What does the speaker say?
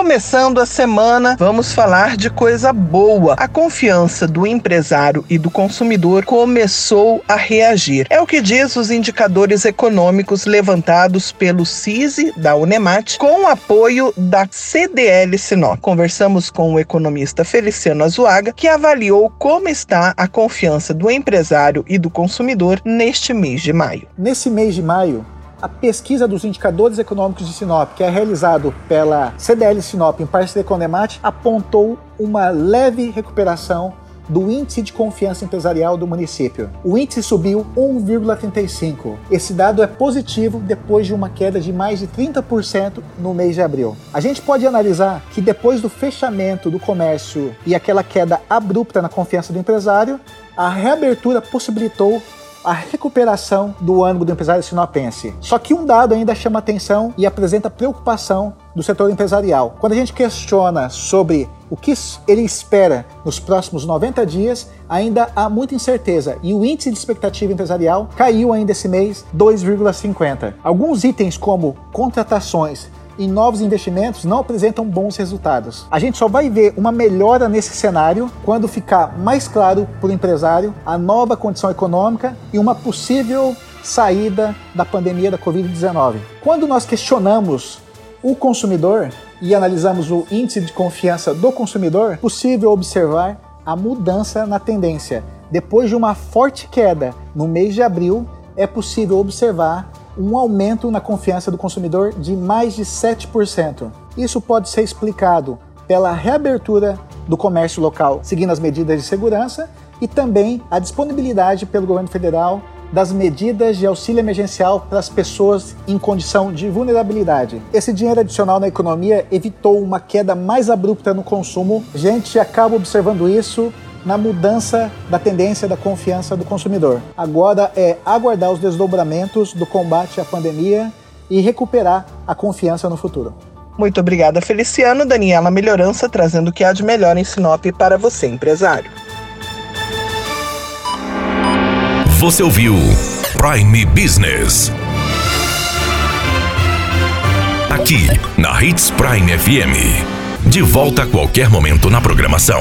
Começando a semana, vamos falar de coisa boa. A confiança do empresário e do consumidor começou a reagir. É o que diz os indicadores econômicos levantados pelo CISI da Unemat com apoio da CDL Sinop. Conversamos com o economista Feliciano Azuaga, que avaliou como está a confiança do empresário e do consumidor neste mês de maio. Nesse mês de maio, a pesquisa dos indicadores econômicos de Sinop, que é realizado pela CDL Sinop em parceria com a Nemat, apontou uma leve recuperação do índice de confiança empresarial do município. O índice subiu 1,35. Esse dado é positivo depois de uma queda de mais de 30% no mês de abril. A gente pode analisar que depois do fechamento do comércio e aquela queda abrupta na confiança do empresário, a reabertura possibilitou a recuperação do ânimo do empresário sinopense. Só que um dado ainda chama atenção e apresenta preocupação do setor empresarial. Quando a gente questiona sobre o que ele espera nos próximos 90 dias, ainda há muita incerteza e o índice de expectativa empresarial caiu ainda esse mês 2,50. Alguns itens como contratações em novos investimentos não apresentam bons resultados. A gente só vai ver uma melhora nesse cenário quando ficar mais claro para o empresário a nova condição econômica e uma possível saída da pandemia da Covid-19. Quando nós questionamos o consumidor e analisamos o índice de confiança do consumidor, possível observar a mudança na tendência. Depois de uma forte queda no mês de abril, é possível observar um aumento na confiança do consumidor de mais de 7%. Isso pode ser explicado pela reabertura do comércio local, seguindo as medidas de segurança, e também a disponibilidade pelo governo federal das medidas de auxílio emergencial para as pessoas em condição de vulnerabilidade. Esse dinheiro adicional na economia evitou uma queda mais abrupta no consumo. Gente acaba observando isso na mudança da tendência da confiança do consumidor. Agora é aguardar os desdobramentos do combate à pandemia e recuperar a confiança no futuro. Muito obrigada, Feliciano. Daniela Melhorança trazendo o que há de melhor em Sinop para você, empresário. Você ouviu Prime Business. Aqui, na Hits Prime FM. De volta a qualquer momento na programação.